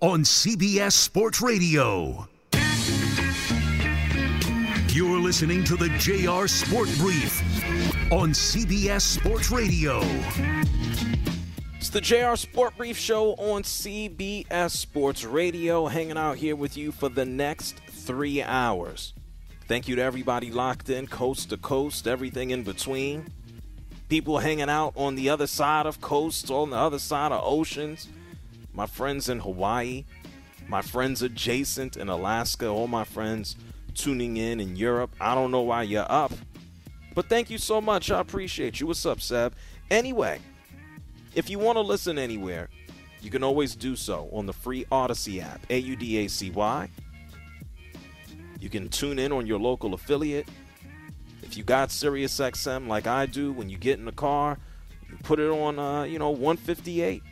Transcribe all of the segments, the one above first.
on CBS Sports Radio. You're listening to the JR Sport Brief on CBS Sports Radio. It's the JR Sport Brief Show on CBS Sports Radio, hanging out here with you for the next three hours. Thank you to everybody locked in, coast to coast, everything in between. People hanging out on the other side of coasts, on the other side of oceans. My friends in Hawaii, my friends adjacent in Alaska, all my friends tuning in in Europe. I don't know why you're up, but thank you so much. I appreciate you. What's up, Seb? Anyway, if you want to listen anywhere, you can always do so on the free Audacy app, A U D A C Y. You can tune in on your local affiliate. If you got SiriusXM like I do, when you get in the car, you put it on, uh, you know, 158.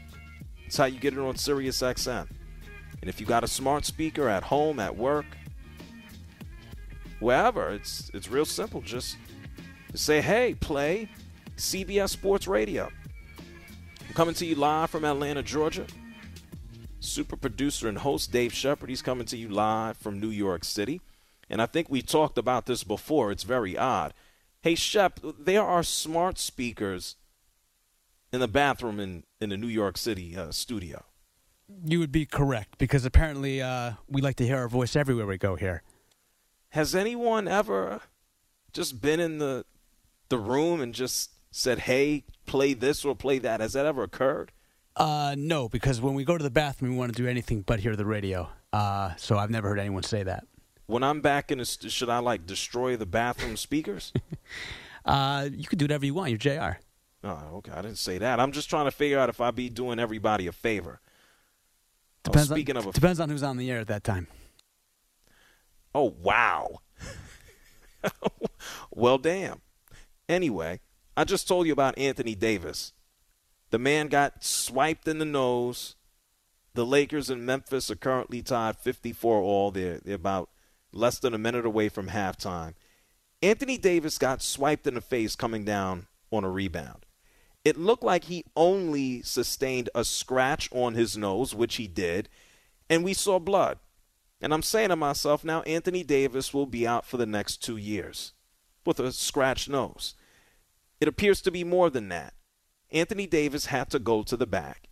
That's how you get it on SiriusXM. And if you got a smart speaker at home, at work, wherever, it's it's real simple. Just say, hey, play CBS Sports Radio. I'm coming to you live from Atlanta, Georgia. Super producer and host Dave Shepard. He's coming to you live from New York City. And I think we talked about this before. It's very odd. Hey, Shep, there are smart speakers in the bathroom in, in the New York City uh, studio. You would be correct because apparently uh, we like to hear our voice everywhere we go here. Has anyone ever just been in the the room and just said, "Hey, play this or play that"? Has that ever occurred? Uh, no, because when we go to the bathroom, we want to do anything but hear the radio. Uh, so I've never heard anyone say that. When I'm back in, the st- should I like destroy the bathroom speakers? uh, you can do whatever you want. You're Jr. Oh, okay. I didn't say that. I'm just trying to figure out if I be doing everybody a favor. Oh, depends oh, speaking on, of, a, depends on who's on the air at that time. Oh wow. well, damn. Anyway, I just told you about Anthony Davis. The man got swiped in the nose. The Lakers and Memphis are currently tied 54 all. They're, they're about less than a minute away from halftime. Anthony Davis got swiped in the face coming down on a rebound. It looked like he only sustained a scratch on his nose, which he did, and we saw blood. And I'm saying to myself, now Anthony Davis will be out for the next two years with a scratched nose. It appears to be more than that. Anthony Davis had to go to the back.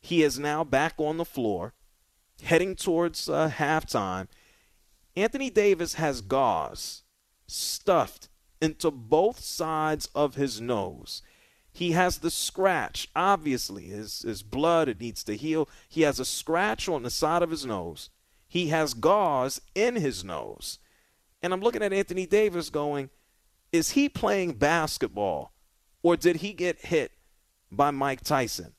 He is now back on the floor, heading towards uh, halftime. Anthony Davis has gauze stuffed into both sides of his nose. He has the scratch, obviously, his, his blood, it needs to heal. He has a scratch on the side of his nose. He has gauze in his nose. And I'm looking at Anthony Davis going, is he playing basketball or did he get hit by Mike Tyson?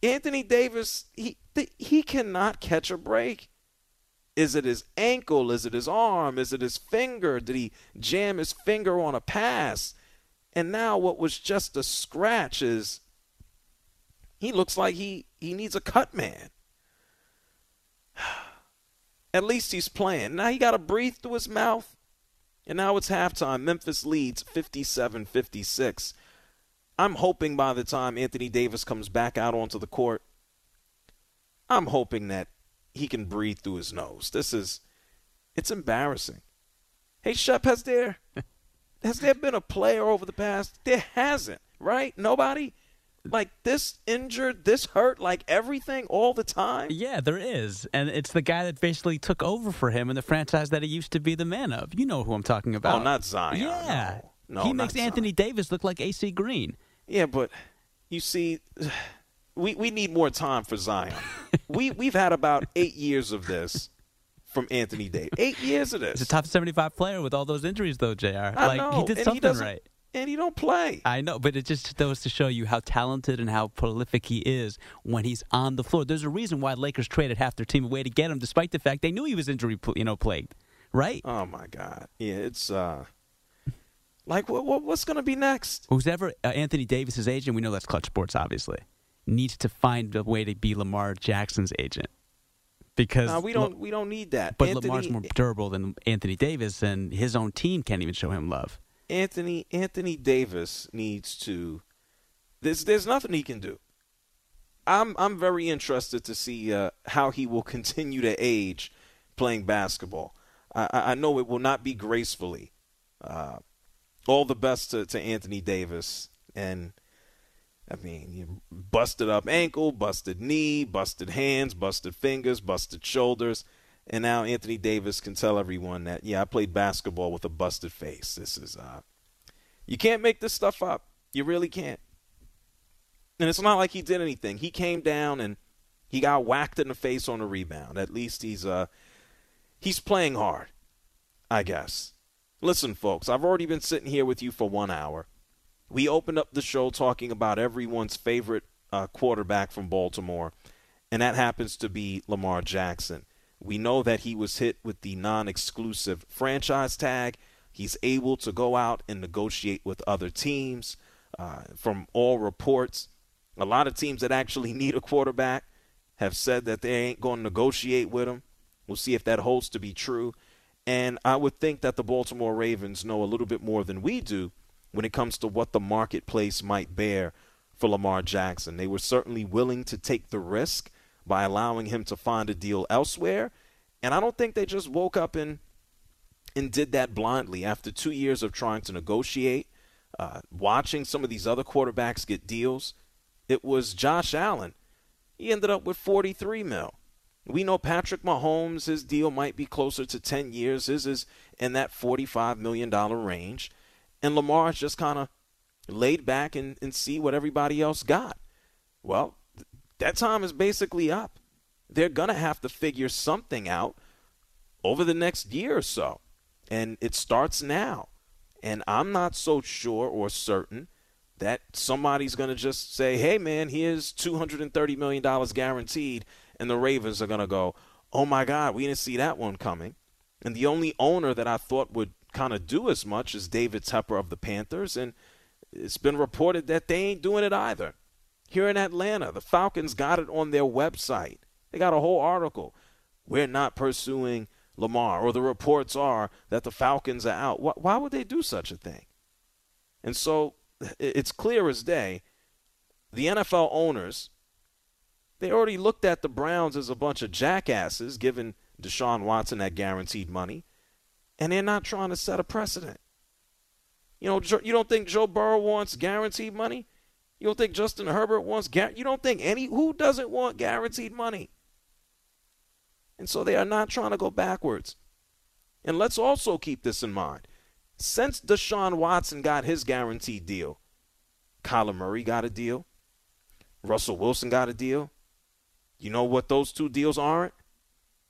Anthony Davis, he, he cannot catch a break. Is it his ankle? Is it his arm? Is it his finger? Did he jam his finger on a pass? And now what was just a scratch is he looks like he, he needs a cut man. At least he's playing. Now he got to breathe through his mouth. And now it's halftime. Memphis leads 57 56. I'm hoping by the time Anthony Davis comes back out onto the court, I'm hoping that he can breathe through his nose. This is, it's embarrassing. Hey, Shep, has there, has there been a player over the past? There hasn't, right? Nobody? like this injured, this hurt, like everything all the time? Yeah, there is. And it's the guy that basically took over for him in the franchise that he used to be the man of. You know who I'm talking oh, about. Oh, not Zion. Yeah. No. No, he makes Zion. Anthony Davis look like AC Green. Yeah, but you see, we we need more time for Zion. we we've had about eight years of this from Anthony Davis. Eight years of this. He's a top 75 player with all those injuries, though, Jr. I like know, he did and something doesn't- right. and he don't play. I know, but it just goes to show you how talented and how prolific he is when he's on the floor. There's a reason why Lakers traded half their team away to get him, despite the fact they knew he was injury, you know, plagued. Right? Oh my God! Yeah, it's uh, like what, what what's gonna be next? Who's ever uh, Anthony Davis's agent? We know that's Clutch Sports, obviously. Needs to find a way to be Lamar Jackson's agent because Nah, we don't we don't need that. but Anthony, Lamar's more durable than Anthony Davis, and his own team can't even show him love. Anthony Anthony Davis needs to. There's there's nothing he can do. I'm I'm very interested to see uh, how he will continue to age playing basketball. I, I I know it will not be gracefully. Uh, all the best to, to Anthony Davis, and I mean, you busted up ankle, busted knee, busted hands, busted fingers, busted shoulders. And now Anthony Davis can tell everyone that, yeah, I played basketball with a busted face. This is, uh, you can't make this stuff up. You really can't. And it's not like he did anything. He came down and he got whacked in the face on a rebound. At least he's, uh, he's playing hard, I guess. Listen, folks, I've already been sitting here with you for one hour. We opened up the show talking about everyone's favorite uh, quarterback from Baltimore, and that happens to be Lamar Jackson. We know that he was hit with the non exclusive franchise tag. He's able to go out and negotiate with other teams. Uh, from all reports, a lot of teams that actually need a quarterback have said that they ain't going to negotiate with him. We'll see if that holds to be true. And I would think that the Baltimore Ravens know a little bit more than we do when it comes to what the marketplace might bear for Lamar Jackson. They were certainly willing to take the risk by allowing him to find a deal elsewhere. And I don't think they just woke up and and did that blindly after two years of trying to negotiate, uh, watching some of these other quarterbacks get deals. It was Josh Allen. He ended up with 43 mil. We know Patrick Mahomes, his deal might be closer to 10 years. His is in that $45 million range. And Lamar's just kind of laid back and, and see what everybody else got. Well, th- that time is basically up. They're going to have to figure something out over the next year or so. And it starts now. And I'm not so sure or certain that somebody's going to just say, hey, man, here's $230 million guaranteed. And the Ravens are going to go, oh my God, we didn't see that one coming. And the only owner that I thought would kind of do as much as David Tepper of the Panthers. And it's been reported that they ain't doing it either. Here in Atlanta, the Falcons got it on their website. They got a whole article. We're not pursuing Lamar, or the reports are that the Falcons are out. Why, why would they do such a thing? And so it's clear as day the NFL owners they already looked at the Browns as a bunch of jackasses given Deshaun Watson that guaranteed money and they're not trying to set a precedent. You know, you don't think Joe Burrow wants guaranteed money? You don't think Justin Herbert wants gar- you don't think any who doesn't want guaranteed money? And so they are not trying to go backwards. And let's also keep this in mind. Since Deshaun Watson got his guaranteed deal, Kyler Murray got a deal, Russell Wilson got a deal. You know what those two deals aren't?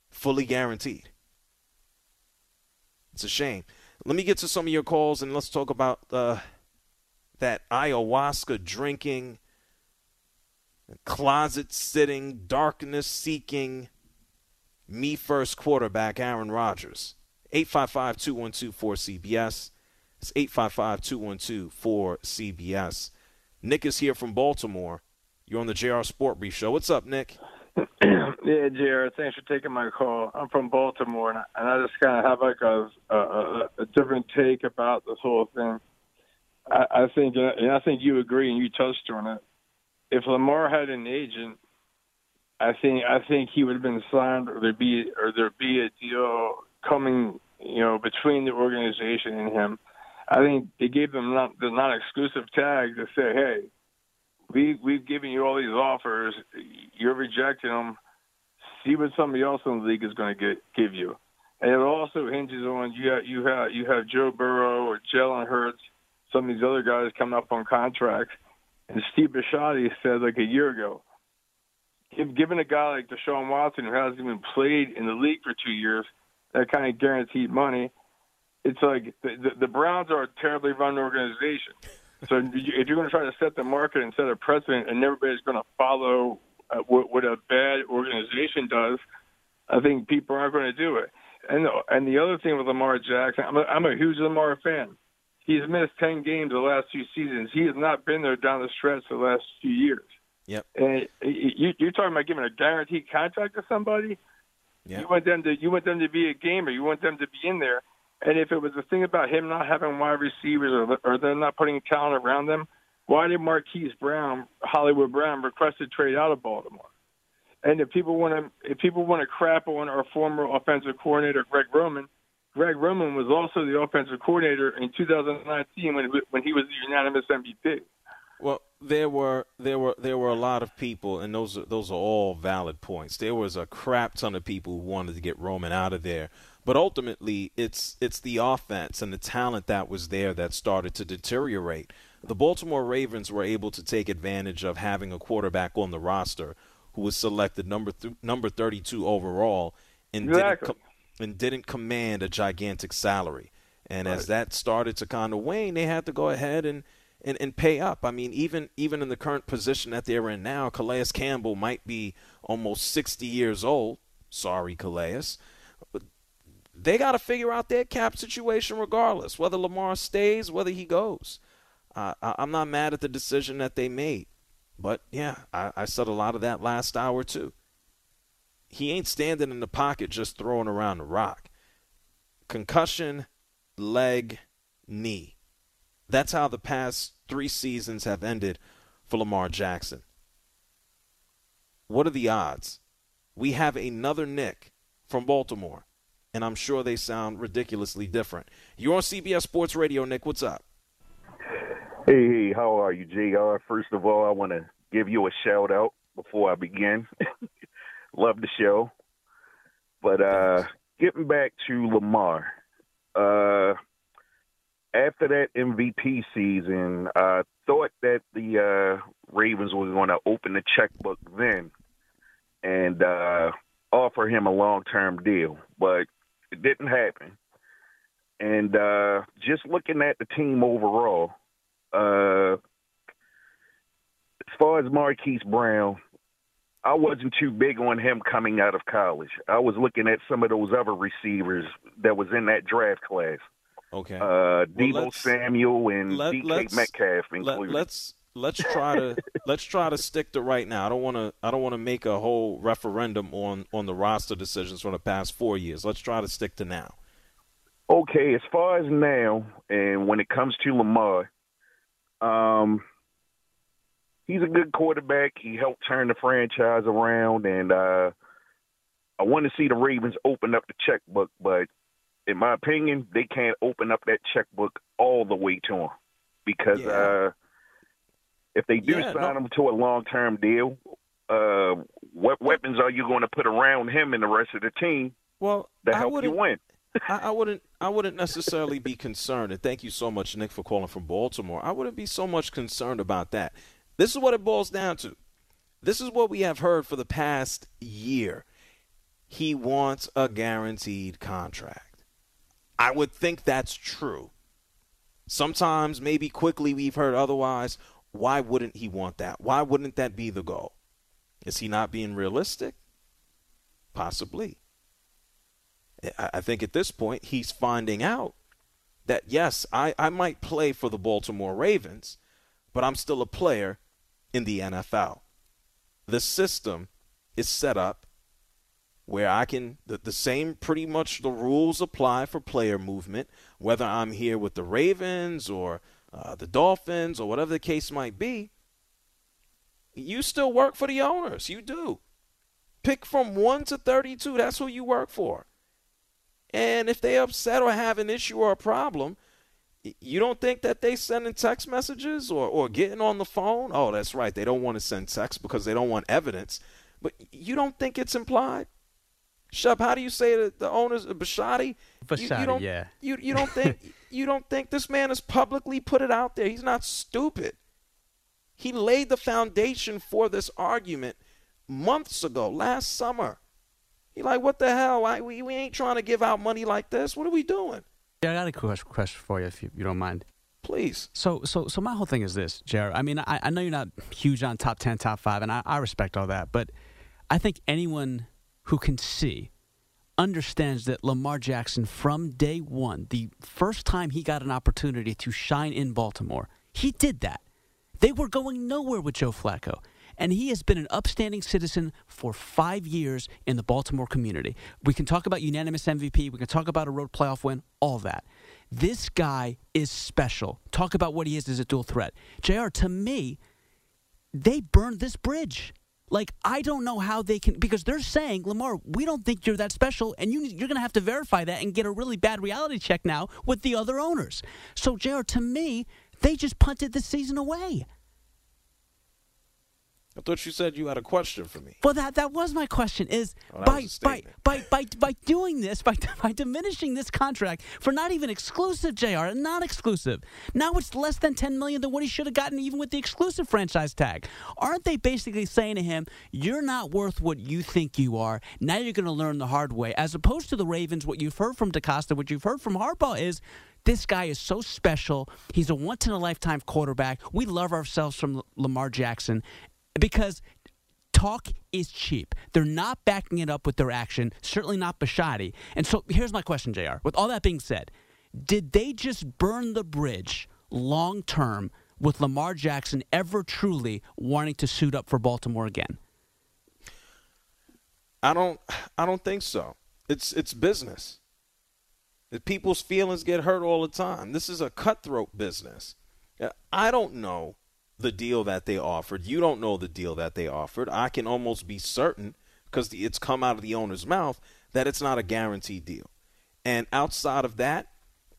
Fully guaranteed. It's a shame. Let me get to some of your calls and let's talk about uh, that ayahuasca drinking, closet sitting, darkness seeking, me first quarterback, Aaron Rodgers. 855 212 4CBS. It's 855 212 4CBS. Nick is here from Baltimore. You're on the JR Sport Brief Show. What's up, Nick? Yeah, Jared. Thanks for taking my call. I'm from Baltimore, and I, and I just kind of have like a, a a different take about this whole thing. I, I think, and I think you agree, and you touched on it. If Lamar had an agent, I think I think he would have been signed, or there'd be or there'd be a deal coming, you know, between the organization and him. I think they gave them not, the non-exclusive tag to say, hey, we we've given you all these offers, you're rejecting them. See what somebody else in the league is going to get give you, and it also hinges on you have you have you have Joe Burrow or Jalen Hurts some of these other guys coming up on contracts. And Steve Bisciotti said like a year ago, given a guy like Deshaun Watson who hasn't even played in the league for two years, that kind of guaranteed money. It's like the, the, the Browns are a terribly run organization. So if you're going to try to set the market and set a precedent, and everybody's going to follow uh, what, what a bad organization does, I think people aren't going to do it. And and the other thing with Lamar Jackson, I'm a, I'm a huge Lamar fan. He's missed ten games the last two seasons. He has not been there down the stretch the last few years. Yep. And you, you're talking about giving a guaranteed contract to somebody. Yep. You want them to you want them to be a gamer. You want them to be in there. And if it was the thing about him not having wide receivers or or them not putting talent around them, why did Marquise Brown, Hollywood Brown, request to trade out of Baltimore? And if people want to if people want to crap on our former offensive coordinator Greg Roman, Greg Roman was also the offensive coordinator in 2019 when when he was the unanimous MVP. Well, there were there were there were a lot of people, and those those are all valid points. There was a crap ton of people who wanted to get Roman out of there, but ultimately, it's it's the offense and the talent that was there that started to deteriorate. The Baltimore Ravens were able to take advantage of having a quarterback on the roster who was selected number th- number 32 overall and exactly. didn't com- and didn't command a gigantic salary. And right. as that started to kind of wane, they had to go ahead and and, and pay up. I mean, even even in the current position that they're in now, Calais Campbell might be almost 60 years old. Sorry, Calais. But they got to figure out their cap situation regardless, whether Lamar stays, whether he goes. Uh, I'm not mad at the decision that they made. But yeah, I, I said a lot of that last hour too. He ain't standing in the pocket just throwing around the rock. Concussion, leg, knee. That's how the past three seasons have ended for Lamar Jackson. What are the odds? We have another Nick from Baltimore, and I'm sure they sound ridiculously different. You're on CBS Sports Radio, Nick. What's up? Hey, hey, how are you, JR? First of all, I want to give you a shout out before I begin. Love the show. But uh getting back to Lamar, uh after that MVP season, I thought that the uh, Ravens were going to open the checkbook then and uh, offer him a long term deal, but it didn't happen. And uh, just looking at the team overall, uh, as far as Marquise Brown, I wasn't too big on him coming out of college. I was looking at some of those other receivers that was in that draft class. Okay. Uh, Deebo well, Samuel and let, DK Metcalf included. Let, us let's try to let's try to stick to right now. I don't want to I don't want to make a whole referendum on on the roster decisions from the past four years. Let's try to stick to now. Okay, as far as now, and when it comes to Lamar, um, he's a good quarterback. He helped turn the franchise around, and uh, I want to see the Ravens open up the checkbook, but in my opinion, they can't open up that checkbook all the way to him because Yeah. uh, if they do Yeah, sign no. him to a long term deal, uh, what weapons are you going to put around him and the rest of the team Well, to help you win? I, I wouldn't I wouldn't necessarily be concerned, and thank you so much, Nick, for calling from Baltimore. I wouldn't be so much concerned about that. This is what it boils down to. This is what we have heard for the past year. He wants a guaranteed contract. I would think that's true. Sometimes, maybe quickly, we've heard otherwise. Why wouldn't he want that? Why wouldn't that be the goal? Is he not being realistic? Possibly. I think at this point he's finding out that yes, I, I might play for the Baltimore Ravens, but I'm still a player in the NFL. The system is set up where I can the, the same pretty much the rules apply for player movement, whether I'm here with the Ravens or uh, the Dolphins or whatever the case might be. You still work for the owners. You do. Pick from 1 to 32. That's who you work for. And if they upset or have an issue or a problem, you don't think that they sending text messages or, or getting on the phone? Oh, that's right. They don't want to send text because they don't want evidence. But you don't think it's implied? Shep, how do you say that the owners of Bisciotti? Bisciotti, you, you don't, yeah. You you don't think you don't think this man has publicly put it out there? He's not stupid. He laid the foundation for this argument months ago, last summer. He like, what the hell? We, we ain't trying to give out money like this. What are we doing? Yeah, I got a question question for you, if you, you don't mind. Please. So, so, so my whole thing is this, Jared. I mean, I, I know you're not huge on top ten, top five, and I, I respect all that, but I think anyone who can see understands that Lamar Jackson, from day one, the first time he got an opportunity to shine in Baltimore, he did that. They were going nowhere with Joe Flacco. And he has been an upstanding citizen for five years in the Baltimore community. We can talk about unanimous MVP. We can talk about a road playoff win, all that. This guy is special. Talk about what he is as a dual threat. JR, to me, they burned this bridge. Like, I don't know how they can, because they're saying, Lamar, we don't think you're that special, and you, you're going to have to verify that and get a really bad reality check now with the other owners. So, JR, to me, they just punted the season away. I thought you said you had a question for me. Well, that that was my question. Is Oh, by, by by by by doing this, by by diminishing this contract for not even exclusive, Jr. And not exclusive. Now it's less than ten million than what he should have gotten, even with the exclusive franchise tag. Aren't they basically saying to him, "You're not worth what you think you are. Now you're going to learn the hard way." As opposed to the Ravens, what you've heard from DeCosta, what you've heard from Harbaugh is. This guy is so special. He's a once in a lifetime quarterback. We love ourselves from Lamar Jackson because talk is cheap. They're not backing it up with their action, certainly not Bisciotti. And so here's my question, JR. With all that being said, did they just burn the bridge long term with Lamar Jackson ever truly wanting to suit up for Baltimore again? I don't I don't think so. It's it's business. People's feelings get hurt all the time. This is a cutthroat business. I don't know the deal that they offered. You don't know the deal that they offered. I can almost be certain because it's come out of the owner's mouth that it's not a guaranteed deal. And outside of that,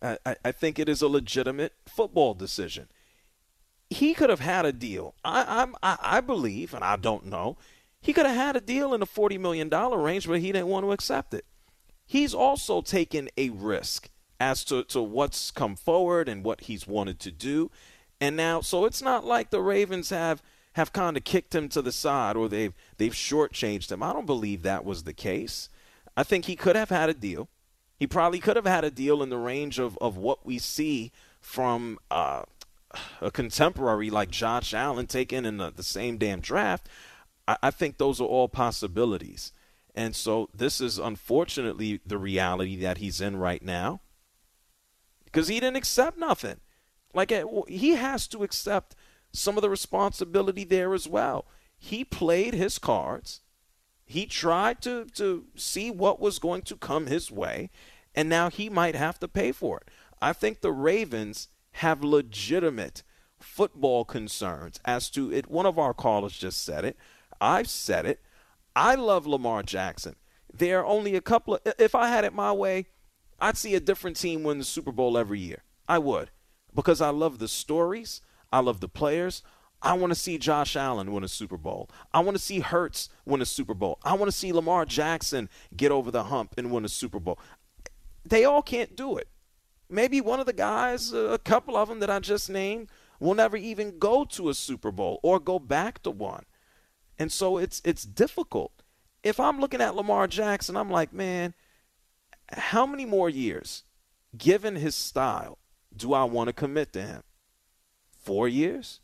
I, I- think it is a legitimate football decision. He could have had a deal. I, I, I believe, and I don't know, he could have had a deal in the $40 million range, but he didn't want to accept it. He's also taken a risk as to, to what's come forward and what he's wanted to do. And now, so it's not like the Ravens have have kind of kicked him to the side or they've they've shortchanged him. I don't believe that was the case. I think he could have had a deal. He probably could have had a deal in the range of, of what we see from uh, a contemporary like Josh Allen taken in the, the same damn draft. I, I think those are all possibilities. And so this is unfortunately the reality that he's in right now because he didn't accept nothing. Like uh, he has to accept some of the responsibility there as well. He played his cards. He tried to to see what was going to come his way, and now he might have to pay for it. I think the Ravens have legitimate football concerns as to it. One of our callers just said it. I've said it. I love Lamar Jackson. There are only a couple of. If I had it my way, I'd see a different team win the Super Bowl every year. I would. Because I love the stories, I love the players. I want to see Josh Allen win a Super Bowl. I want to see Hurts win a Super Bowl. I want to see Lamar Jackson get over the hump and win a Super Bowl. They all can't do it. Maybe one of the guys, a couple of them that I just named, will never even go to a Super Bowl or go back to one. And so it's it's difficult. If I'm looking at Lamar Jackson, I'm like, man, how many more years, given his style, do I want to commit to him? Four years?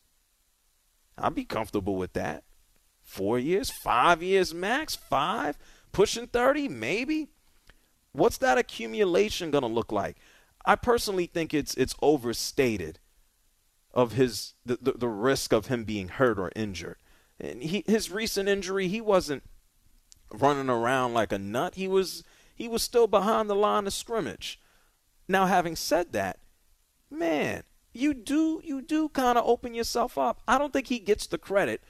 I'd be comfortable with that. Four years? Five years max? Five? Pushing 30? Maybe? What's that accumulation going to look like? I personally think it's it's overstated of his the, the, the risk of him being hurt or injured. And he his recent injury, he wasn't running around like a nut. He was he was still behind the line of scrimmage. Now, having said that, man, you do you do kind of open yourself up. I don't think he gets the credit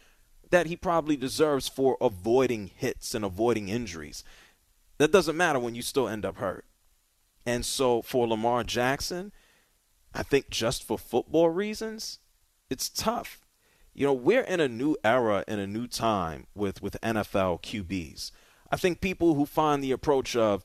that he probably deserves for avoiding hits and avoiding injuries. That doesn't matter when you still end up hurt. And so for Lamar Jackson, I think just for football reasons, it's tough. You know, we're in a new era in a new time with with NFL QBs. I think people who find the approach of,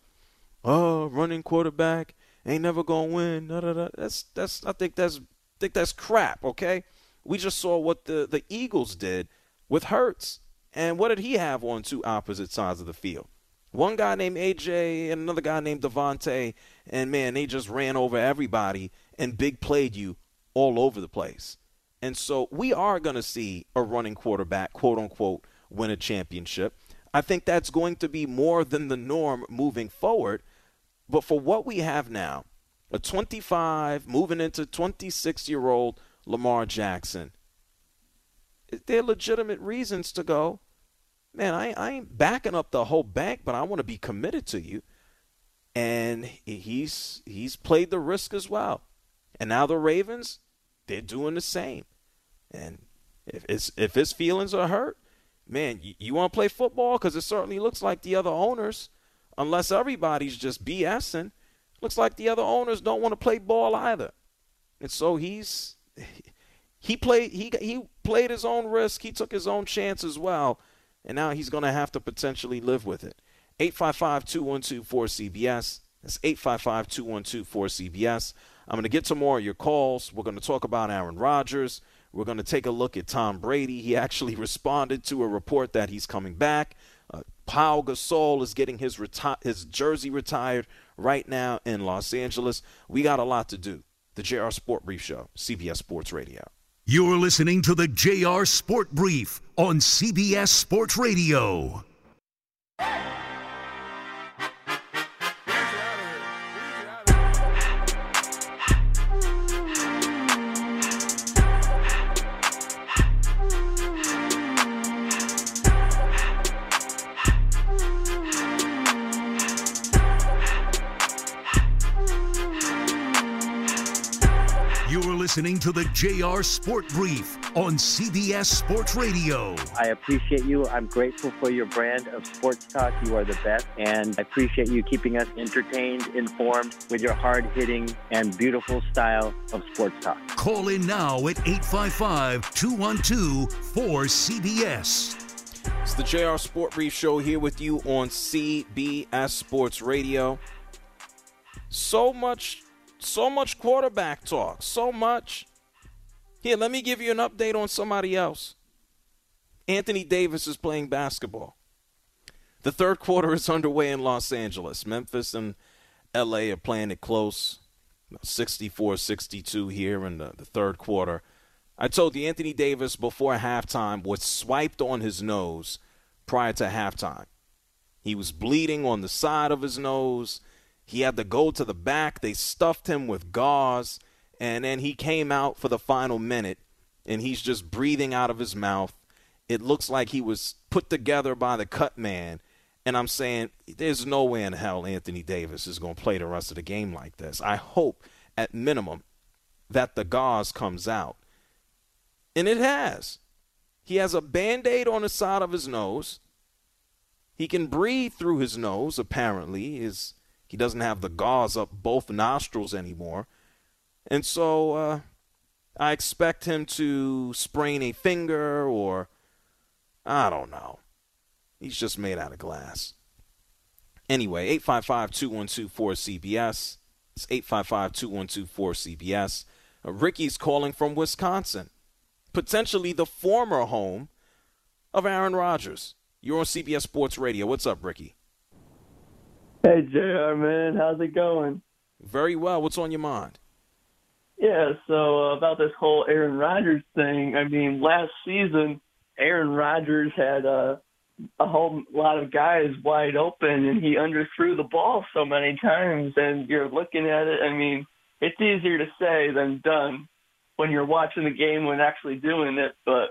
oh, running quarterback ain't never gonna win, da, da, da, that's that's I think that's I think that's crap. Okay, we just saw what the the Eagles did with Hurts, and what did he have on two opposite sides of the field? One guy named AJ and another guy named DeVonta, and man, they just ran over everybody and big played you all over the place. And so we are going to see a running quarterback, quote unquote, win a championship. I think that's going to be more than the norm moving forward. But for what we have now, a 25 moving into 26 year old Lamar Jackson, there are legitimate reasons to go, man, I, I ain't backing up the whole bank, but I want to be committed to you. And he's he's played the risk as well. And now the Ravens, they're doing the same. And if it's if his feelings are hurt, man, you, you want to play football because it certainly looks like the other owners, unless everybody's just BSing, looks like the other owners don't want to play ball either. And so he's he played he he played his own risk. He took his own chance as well, and now he's going to have to potentially live with it. 855-212-4CBS. That's 855-212-4CBS. I'm going to get to more of your calls. We're going to talk about Aaron Rodgers. We're going to take a look at Tom Brady. He actually responded to a report that he's coming back. Uh, Pau Gasol is getting his reti- his jersey retired right now in Los Angeles. We got a lot to do. The JR Sport Brief Show, CBS Sports Radio. You're listening to the JR Sport Brief on CBS Sports Radio. Listening to the JR Sport Brief on CBS Sports Radio. I appreciate you. I'm grateful for your brand of sports talk. You are the best. And I appreciate you keeping us entertained, informed with your hard hitting and beautiful style of sports talk. Call in now at 855 212 4CBS. It's the JR Sport Brief Show here with you on CBS Sports Radio. So much so much quarterback talk. So much. Here, let me give you an update on somebody else. Anthony Davis is playing basketball. The third quarter is underway in Los Angeles. Memphis and LA are playing it close. 64 62 here in the, the third quarter. I told you Anthony Davis before halftime was swiped on his nose prior to halftime. He was bleeding on the side of his nose. He had to go to the back. They stuffed him with gauze. And then he came out for the final minute and he's just breathing out of his mouth. It looks like he was put together by the cut man. And I'm saying, there's no way in hell Anthony Davis is going to play the rest of the game like this. I hope, at minimum, that the gauze comes out. And it has. He has a band aid on the side of his nose. He can breathe through his nose, apparently. His he doesn't have the gauze up both nostrils anymore. And so uh, I expect him to sprain a finger or I don't know. He's just made out of glass. Anyway, 855 212 4CBS. It's 855 212 4CBS. Uh, Ricky's calling from Wisconsin, potentially the former home of Aaron Rodgers. You're on CBS Sports Radio. What's up, Ricky? Hey, JR, man. How's it going? Very well. What's on your mind? Yeah, so uh, about this whole Aaron Rodgers thing. I mean, last season, Aaron Rodgers had uh, a whole lot of guys wide open, and he underthrew the ball so many times. And you're looking at it, I mean, it's easier to say than done when you're watching the game when actually doing it. But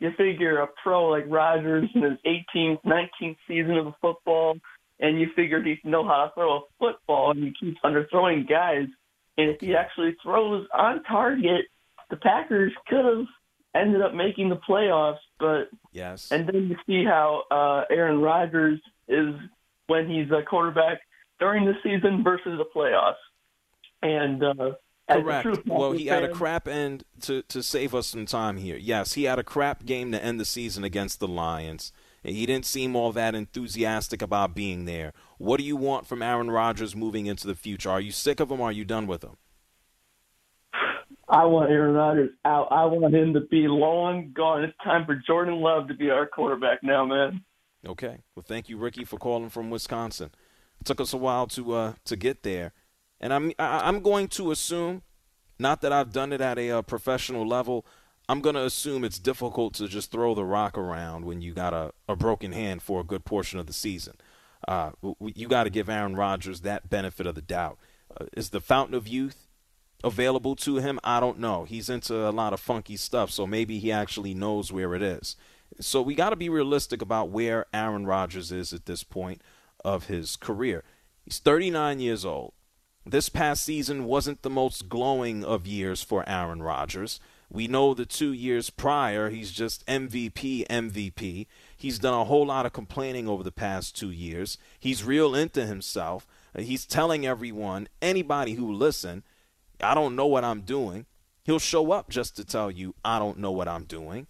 you figure a pro like Rodgers in his 18th, 19th season of the football – and you figured he'd know how to throw a football, and he keeps underthrowing guys. And if he actually throws on target, the Packers could have ended up making the playoffs. But yes, and then you see how uh, Aaron Rodgers is when he's a quarterback during the season versus the playoffs. And uh, Correct. Well, he had a crap end to to save us some time here. Yes, he had a crap game to end the season against the Lions He didn't seem all that enthusiastic about being there. What do you want from Aaron Rodgers moving into the future? Are you sick of him? Or are you done with him? I want Aaron Rodgers out. I want him to be long gone. It's time for Jordan Love to be our quarterback now, man. Okay. Well, thank you, Ricky, for calling from Wisconsin. It took us a while to uh, to get there, and I'm I'm going to assume, not that I've done it at a uh, professional level. I'm going to assume it's difficult to just throw the rock around when you got a, a broken hand for a good portion of the season. Uh, you got to give Aaron Rodgers that benefit of the doubt. Uh, is the fountain of youth available to him? I don't know. He's into a lot of funky stuff, so maybe he actually knows where it is. So we got to be realistic about where Aaron Rodgers is at this point of his career. He's 39 years old. This past season wasn't the most glowing of years for Aaron Rodgers. We know the two years prior, he's just MVP, MVP. He's done a whole lot of complaining over the past two years. He's real into himself. Uh, he's telling everyone, anybody who listen, I don't know what I'm doing. He'll show up just to tell you, I don't know what I'm doing.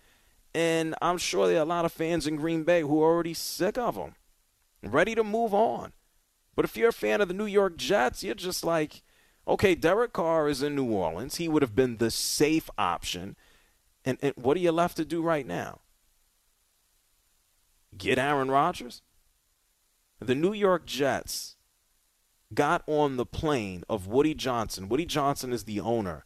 And I'm sure there are a lot of fans in Green Bay who are already sick of him, ready to move on. But if you're a fan of the New York Jets, you're just like, okay, Derek Carr is in New Orleans. He would have been the safe option. And, and what are you left to do right now? Get Aaron Rodgers? The New York Jets got on the plane of Woody Johnson. Woody Johnson is the owner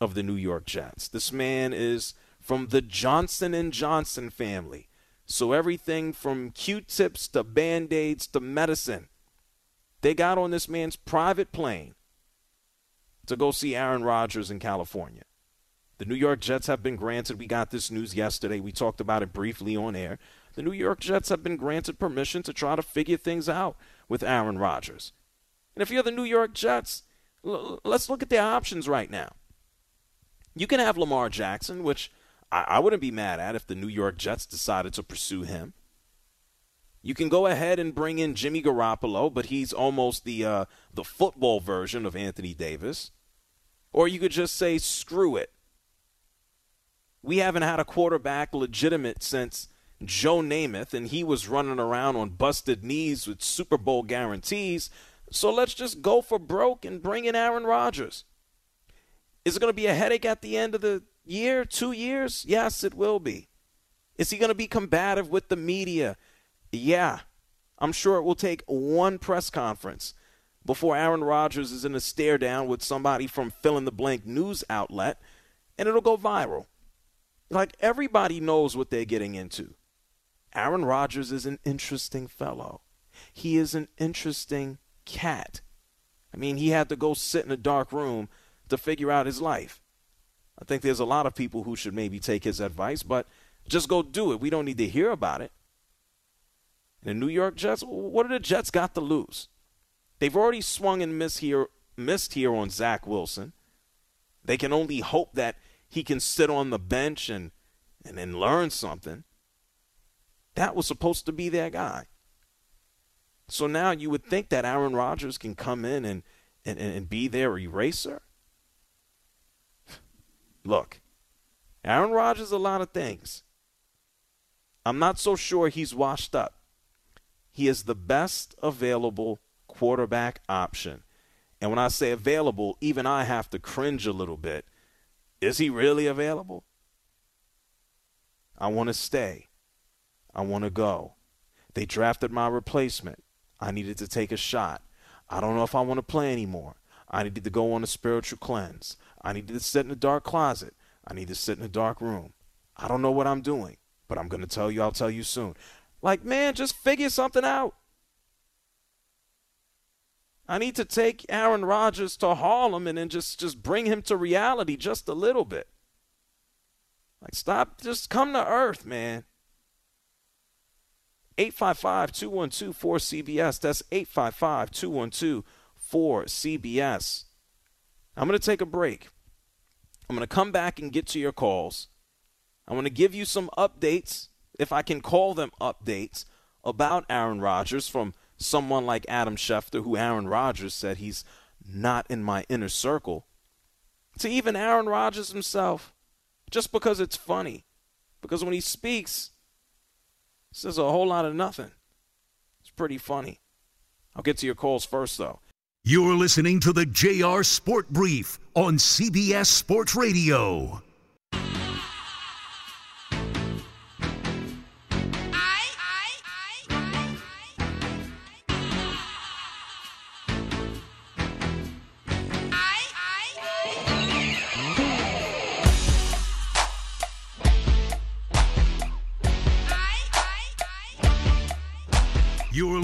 of the New York Jets. This man is from the Johnson and Johnson family. So everything from Q-tips to Band-Aids to medicine. They got on this man's private plane to go see Aaron Rodgers in California. The New York Jets have been granted, we got this news yesterday, we talked about it briefly on air. The New York Jets have been granted permission to try to figure things out with Aaron Rodgers. And if you're the New York Jets, l- let's look at their options right now. You can have Lamar Jackson, which I-, I wouldn't be mad at if the New York Jets decided to pursue him. You can go ahead and bring in Jimmy Garoppolo, but he's almost the uh, the football version of Anthony Davis. Or you could just say, screw it. We haven't had a quarterback legitimate since Joe Namath, and he was running around on busted knees with Super Bowl guarantees. So let's just go for broke and bring in Aaron Rodgers. Is it going to be a headache at the end of the year, two years? Yes, it will be. Is he going to be combative with the media? Yeah. I'm sure it will take one press conference before Aaron Rodgers is in a stare down with somebody from fill in the blank news outlet and it'll go viral. Like everybody knows what they're getting into. Aaron Rodgers is an interesting fellow. He is an interesting cat. I mean, he had to go sit in a dark room to figure out his life. I think there's a lot of people who should maybe take his advice, but just go do it. We don't need to hear about it. And the New York Jets, what do the Jets got to lose? They've already swung and missed here, missed here on Zach Wilson. They can only hope that he can sit on the bench and and then learn something. That was supposed to be their guy. So now you would think that Aaron Rodgers can come in and, and, and be their eraser. Look, Aaron Rodgers a lot of things. I'm not so sure he's washed up. He is the best available quarterback option. And when I say available, even I have to cringe a little bit. Is he really available? I want to stay. I want to go. They drafted my replacement. I needed to take a shot. I don't know if I want to play anymore. I needed to go on a spiritual cleanse. I needed to sit in a dark closet. I need to sit in a dark room. I don't know what I'm doing, but I'm going to tell you, I'll tell you soon. Like, man, just figure something out. I need to take Aaron Rodgers to Harlem and then just, just bring him to reality just a little bit. Like, stop, just come to earth, man. 855 212 4CBS. That's 855 212 4CBS. I'm going to take a break. I'm going to come back and get to your calls. I'm going to give you some updates, if I can call them updates, about Aaron Rodgers from someone like Adam Schefter, who Aaron Rodgers said he's not in my inner circle, to even Aaron Rodgers himself, just because it's funny. Because when he speaks, Says a whole lot of nothing. It's pretty funny. I'll get to your calls first, though. You're listening to the JR Sport Brief on CBS Sports Radio.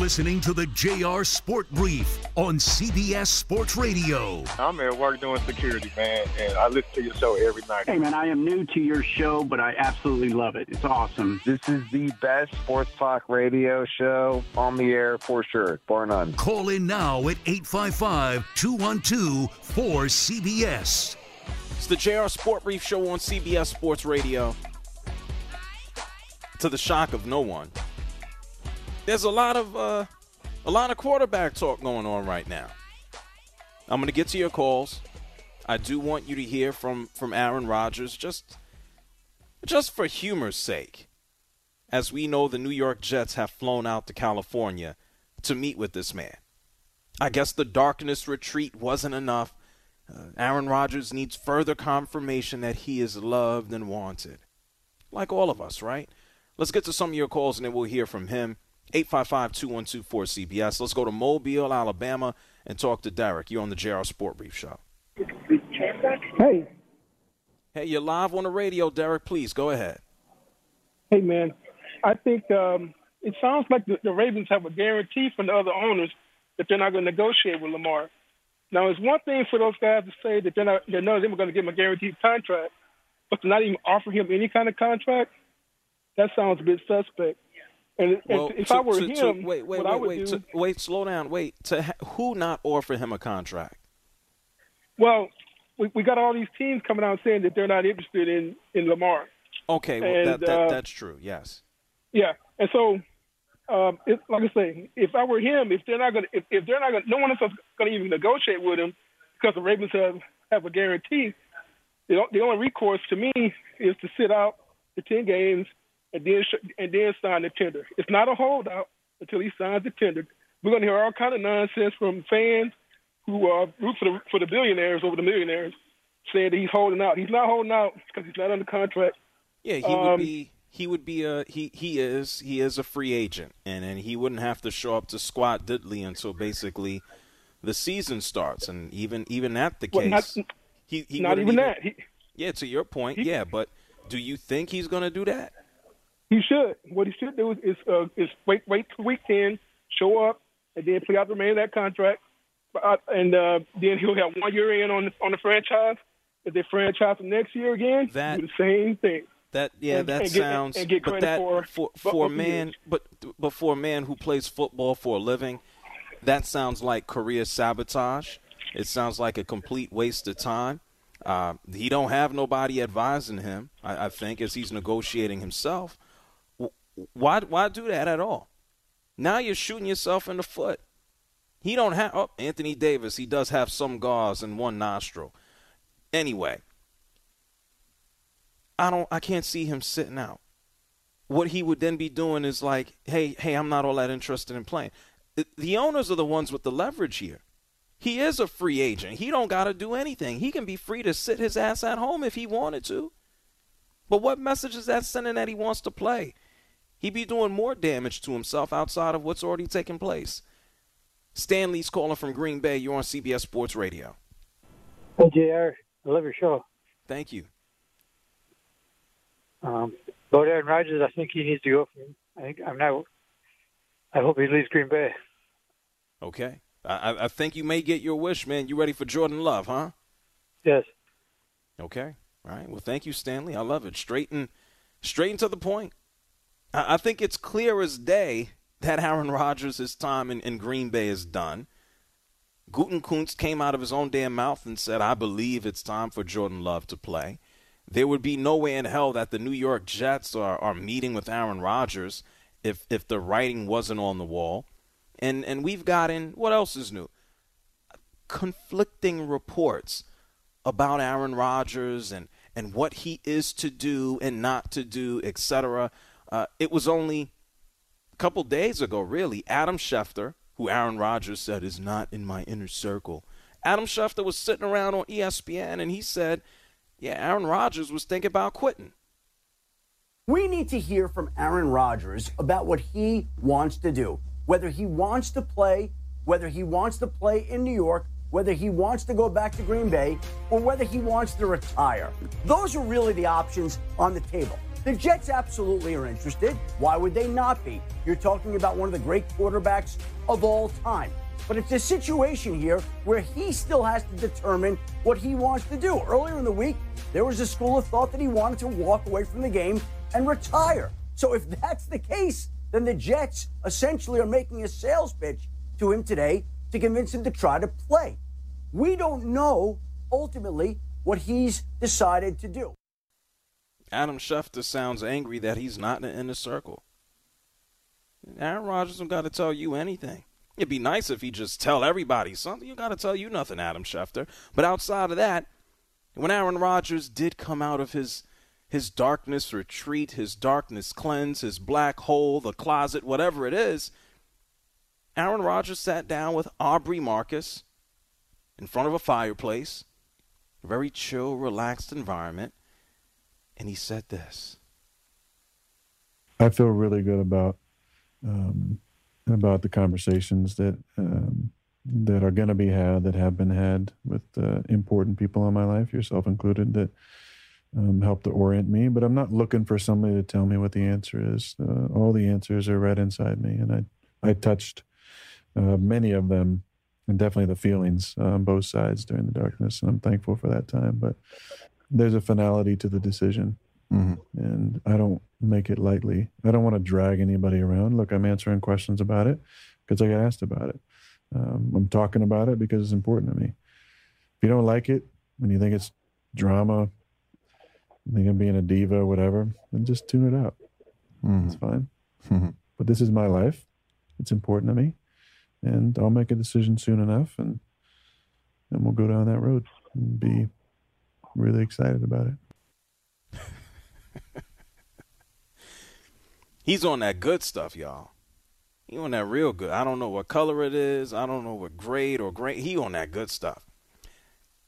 Listening to the JR Sport Brief on CBS Sports Radio. I'm at work doing security, man, and I listen to your show every night. Hey, man, I am new to your show, but I absolutely love it. It's awesome. This is the best sports talk radio show on the air for sure, bar none. Call in now at 855 212 4CBS. It's the JR Sport Brief Show on CBS Sports Radio. To the shock of no one, there's a lot of uh, a lot of quarterback talk going on right now. I'm going to get to your calls. I do want you to hear from from Aaron Rodgers, just just for humor's sake, as we know the New York Jets have flown out to California to meet with this man. I guess the darkness retreat wasn't enough. Uh, Aaron Rodgers needs further confirmation that he is loved and wanted. Like all of us, right? Let's get to some of your calls and then we'll hear from him. 855 212 4CBS. Let's go to Mobile, Alabama, and talk to Derek. You're on the JR Sport Brief Show. Hey. Hey, you're live on the radio, Derek. Please go ahead. Hey, man. I think um, it sounds like the, the Ravens have a guarantee from the other owners that they're not going to negotiate with Lamar. Now, it's one thing for those guys to say that they're not, of them are going to give him a guaranteed contract, but to not even offer him any kind of contract, that sounds a bit suspect. And, well, if to, I were to, him, to, wait, wait, what I wait, would wait, do, wait, slow down. Wait, to ha- who not offer him a contract? well, we, we got all these teams coming out saying that they're not interested in in Lamar. Okay, well, And, that, that uh, that's true. Yes. Yeah, and so, um, it, like I say, if I were him, if they're not going, to if, if they're not going, to, no one else is going to even negotiate with him because the Ravens have have a guarantee. The, the only recourse to me is to sit out the ten games and then sh- and then sign the tender. It's not a holdout until he signs the tender. We're going to hear all kind of nonsense from fans who are root for the for the billionaires over the millionaires, saying that he's holding out. He's not holding out because he's not under contract. Yeah, he Um, would be. He would be a he. He is. He is a free agent, and and he wouldn't have to show up to squat diddly until basically the season starts. And even even at the Well, case, not- he, he not wouldn't even that. He, yeah, to your point, yeah. But do you think he's going to do that? He should. What he should do is uh, is wait wait till week ten, show up, and then play out the remainder of that contract, uh, and uh, then he'll have one year in on the, on the franchise. If they franchise him next year again, That- do the same thing. That yeah, And- that and get- sounds. and get but that for- for for for a man, but but for a man who plays football for a living, that sounds like career sabotage. It sounds like a complete waste of time. Uh, he don't have nobody advising him. I, I think as he's negotiating himself. Why why do that at all? Now you're shooting yourself in the foot. He don't have. Oh, Anthony Davis. He does have some gauze in one nostril. Anyway, I don't. I can't see him sitting out. What he would then be doing is like, hey, hey, I'm not all that interested in playing. The owners are the ones with the leverage here. He is a free agent. He don't got to do anything. He can be free to sit his ass at home if he wanted to. But what message is that sending that he wants to play? He'd be doing more damage to himself outside of what's already taken place. Stanley's calling from Green Bay. You're on CBS Sports Radio. Hey, JR, I love your show. Thank you. Um, about Aaron Rodgers, I think he needs to go. From, I think I'm not. I hope he leaves Green Bay. Okay. I, I- think you may get your wish, man. You ready for Jordan Love, huh? Yes. Okay. All right. Well, thank you, Stanley. I love it. Straight and, straight and to the point. I, think it's clear as day that Aaron Rodgers' time in, in Green Bay is done. Gutekunst came out of his own damn mouth and said, I believe it's time for Jordan Love to play. There would be no way in hell that the New York Jets are, are meeting with Aaron Rodgers if if the writing wasn't on the wall. And and we've gotten what else is new? Conflicting reports about Aaron Rodgers and, and what he is to do and not to do, etc. Uh, it was only a couple days ago, really, Adam Schefter, who Aaron Rodgers said is not in my inner circle. Adam Schefter was sitting around on ESPN and he said, yeah, Aaron Rodgers was thinking about quitting. We need to hear from Aaron Rodgers about what he wants to do, whether he wants to play, whether he wants to play in New York, whether he wants to go back to Green Bay, or whether he wants to retire. Those are really the options on the table. The Jets absolutely are interested. Why would they not be? You're talking about one of the great quarterbacks of all time. But it's a situation here where he still has to determine what he wants to do. Earlier in the week, there was a school of thought that he wanted to walk away from the game and retire. So if that's the case, then the Jets essentially are making a sales pitch to him today to convince him to try to play. We don't know ultimately what he's decided to do. Adam Schefter sounds angry that he's not in the inner circle. Aaron Rodgers don't got to tell you anything. It'd be nice if he just tell everybody something. You got to tell you nothing, Adam Schefter. But outside of that, when Aaron Rodgers did come out of his his darkness retreat, his darkness cleanse, his black hole, the closet, whatever it is, Aaron Rodgers sat down with Aubrey Marcus in front of a fireplace, a very chill, relaxed environment, and he said this. I feel really good about um, about the conversations that um, that are going to be had, that have been had with uh, important people in my life, yourself included, that um, help to orient me. But I'm not looking for somebody to tell me what the answer is. Uh, all the answers are right inside me, and I I touched uh, many of them, and definitely the feelings on both sides during the darkness, and I'm thankful for that time. But there's a finality to the decision. Mm-hmm. And I don't make it lightly. I don't want to drag anybody around. Look, I'm answering questions about it because I get asked about it. Um, I'm talking about it because it's important to me. If you don't like it and you think it's drama, you think I'm being a diva, whatever, then just tune it out. Mm-hmm. It's fine. Mm-hmm. But this is my life. It's important to me. And I'll make a decision soon enough and and we'll go down that road and be really excited about it. He's on that good stuff, y'all. He on that real good. I don't know what color it is. I don't know what grade or grade. He on that good stuff.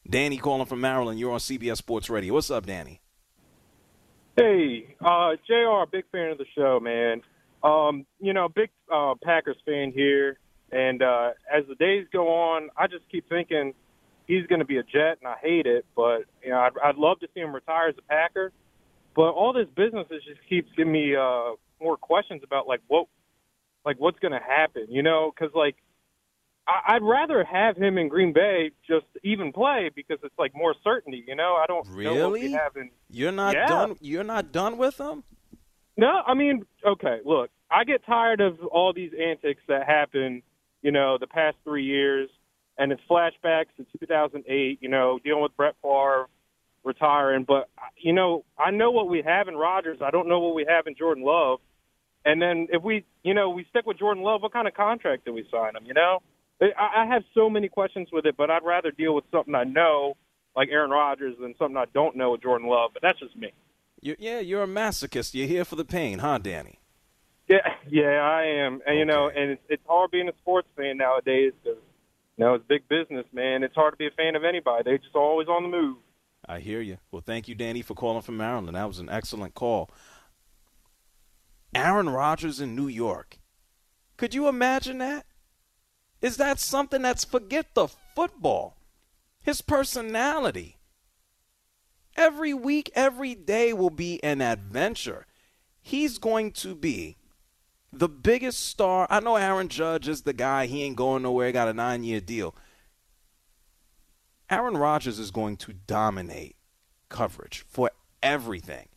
Danny calling from Maryland. You're on CBS Sports Radio. What's up, Danny? Hey, uh, Jr. Big fan of the show, man. Um, you know, big uh, Packers fan here, and uh, as the days go on, I just keep thinking he's going to be a Jet, and I hate it. But you know, I'd, I'd love to see him retire as a Packer. But all this business is just keeps giving me uh, more questions about like what, like what's going to happen, you know? Because like I, I'd rather have him in Green Bay just even play because it's like more certainty, you know. I don't really. Know what we have in, you're not yeah. done. You're not done with him. No, I mean, okay. Look, I get tired of all these antics that happen, you know, the past three years, and it's flashbacks to 2008. You know, dealing with Brett Favre retiring. But you know, I know what we have in Rodgers. I don't know what we have in Jordan Love. And then if we, you know, we stick with Jordan Love, what kind of contract do we sign him? You know, I, I have so many questions with it, but I'd rather deal with something I know, like Aaron Rodgers, than something I don't know with Jordan Love. But that's just me. You, yeah, you're a masochist. You're here for the pain, huh, Danny? Yeah, yeah, I am. And okay. you know, and it's, it's hard being a sports fan nowadays because know it's big business, man. It's hard to be a fan of anybody. They're just always on the move. I hear you. Well, thank you, Danny, for calling from Maryland. That was an excellent call. Aaron Rodgers in New York. Could you imagine that? Is that something that's forget the football? His personality. Every week, every day will be an adventure. He's going to be the biggest star. I know Aaron Judge is the guy. He ain't going nowhere. He got a nine year deal. Aaron Rodgers is going to dominate coverage for everything.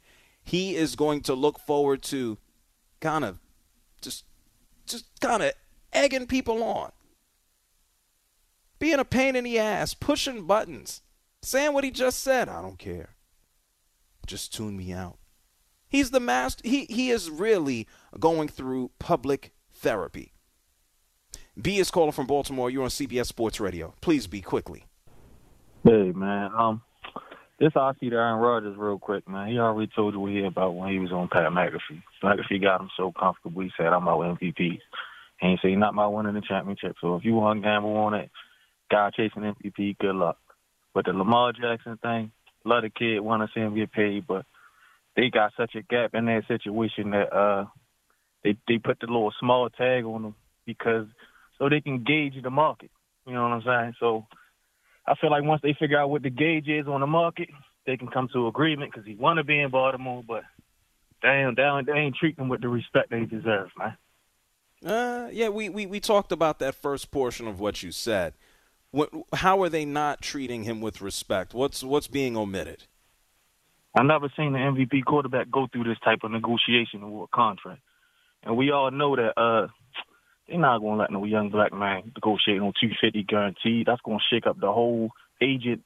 He is going to look forward to kind of just just kind of egging people on. Being a pain in the ass, pushing buttons, saying what he just said, I don't care. Just tune me out. He's the master he he is really going through public therapy. B is calling from Baltimore. You're on CBS Sports Radio. Please be quickly. Hey man, um, This I see the Aaron Rodgers real quick, man. He already told you what he about when he was on Pat McAfee. McAfee got him so comfortable. He said, "I'm out MVPs." He ain't say not about winning the championship. So if you want to gamble on it, guy chasing MVP, good luck. But the Lamar Jackson thing, love the kid, want to see him get paid, but they got such a gap in that situation that uh they they put the little small tag on them because so they can gauge the market. You know what I'm saying? So I feel like once they figure out what the gauge is on the market, they can come to agreement because he want to be in Baltimore, but damn, damn, they ain't treating him with the respect they deserve, man. Uh, yeah, we, we, we talked about that first portion of what you said. What, how are they not treating him with respect? What's what's being omitted? I never seen an MVP quarterback go through this type of negotiation or contract, and we all know that uh, they're not going to let no young black man negotiate on 250 guaranteed. That's going to shake up the whole agent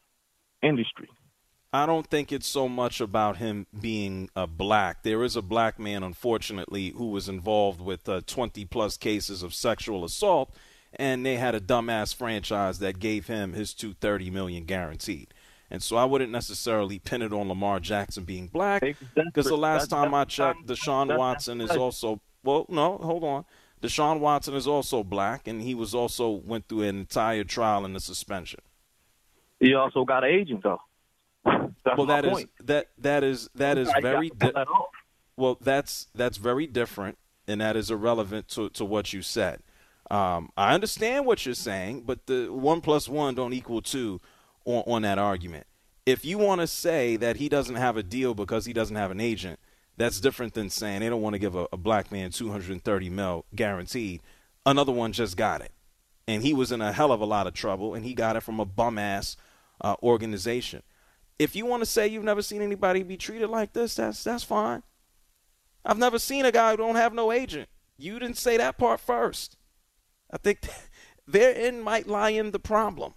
industry. I don't think it's so much about him being a black. There is a black man, unfortunately, who was involved with uh, 20 plus cases of sexual assault, and they had a dumbass franchise that gave him his 230 million guaranteed. And so I wouldn't necessarily pin it on Lamar Jackson being black, because the last time I checked, Deshaun Watson is also well. No, hold on. Deshaun Watson is also black, and he was also went through an entire trial and a suspension. He also got an agent though. That's well, that is that that is that is I very di- that well. That's that's very different, and that is irrelevant to to what you said. Um, I understand what you're saying, but the one plus one don't equal two on, on that argument. If you want to say that he doesn't have a deal because he doesn't have an agent, that's different than saying they don't want to give a, a black man 230 mil guaranteed. Another one just got it, and he was in a hell of a lot of trouble, and he got it from a bum ass uh, organization. If you want to say you've never seen anybody be treated like this, that's that's fine. I've never seen a guy who don't have no agent. You didn't say that part first. I think therein might lie in the problem.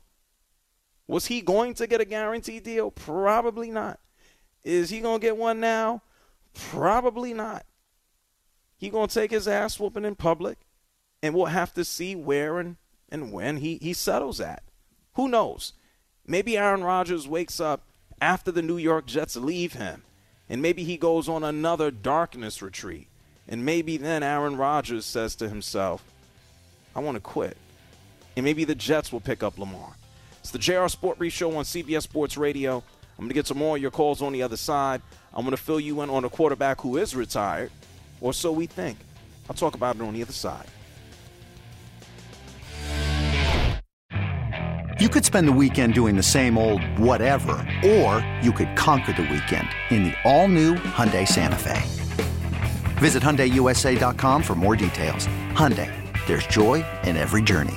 Was he going to get a guarantee deal? Probably not. Is he going to get one now? Probably not. He going to take his ass whooping in public, and we'll have to see where and, and when he, he settles at. Who knows? Maybe Aaron Rodgers wakes up after the New York Jets leave him, and maybe he goes on another darkness retreat. And maybe then Aaron Rodgers says to himself, I want to quit. And maybe the Jets will pick up Lamar. It's the JR Sport Brief Show on CBS Sports Radio. I'm going to get some more of your calls on the other side. I'm going to fill you in on a quarterback who is retired, or so we think. I'll talk about it on the other side. You could spend the weekend doing the same old whatever, or you could conquer the weekend in the all-new Hyundai Santa Fe. Visit HyundaiUSA.com for more details. Hyundai, there's joy in every journey.